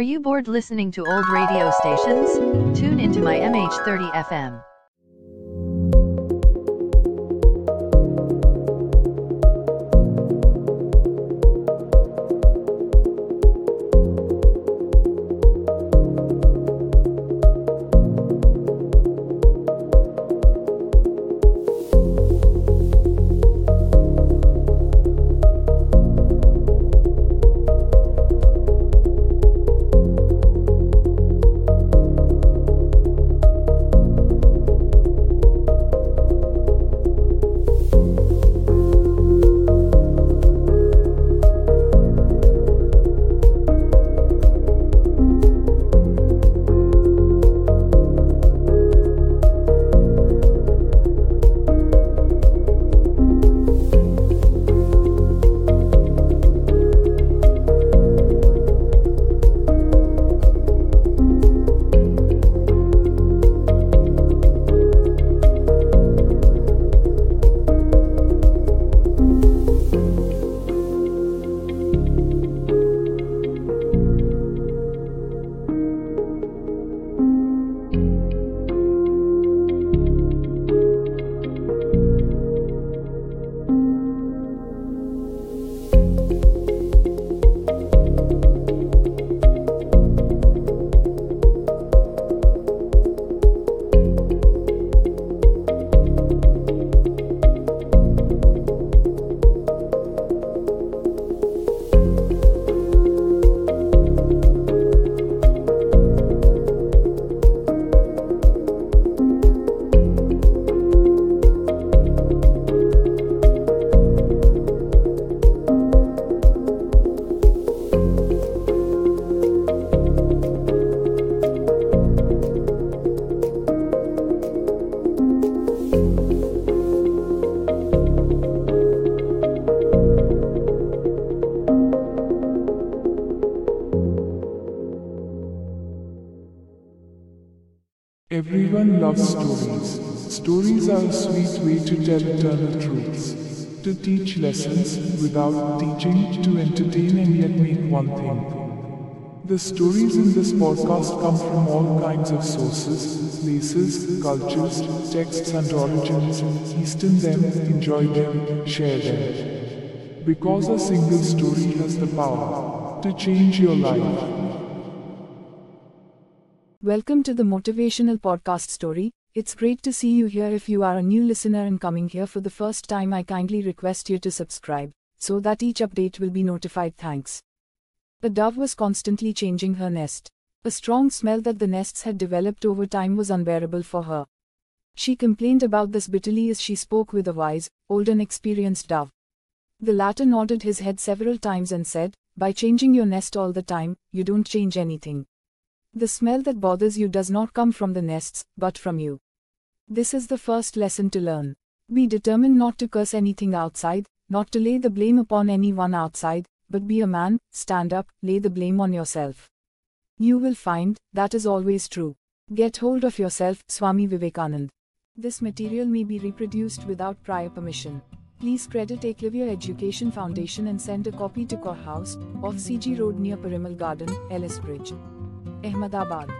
Are you bored listening to old radio stations? Tune into my MH30 FM. Everyone loves stories. Stories are a sweet way to tell eternal truths, to teach lessons without teaching, to entertain and yet make one thing. The stories in this podcast come from all kinds of sources, places, cultures, texts and origins. Easton them, enjoy them, share them. Because a single story has the power to change your life. Welcome to the motivational podcast story. It's great to see you here. If you are a new listener and coming here for the first time, I kindly request you to subscribe so that each update will be notified. Thanks. The dove was constantly changing her nest. A strong smell that the nests had developed over time was unbearable for her. She complained about this bitterly as she spoke with a wise, old, and experienced dove. The latter nodded his head several times and said, By changing your nest all the time, you don't change anything. The smell that bothers you does not come from the nests, but from you. This is the first lesson to learn. Be determined not to curse anything outside, not to lay the blame upon anyone outside, but be a man, stand up, lay the blame on yourself. You will find that is always true. Get hold of yourself, Swami Vivekanand. This material may be reproduced without prior permission. Please credit Eklavya Education Foundation and send a copy to Core House, off CG Road near Parimal Garden, Ellis Bridge. Ahmedabad.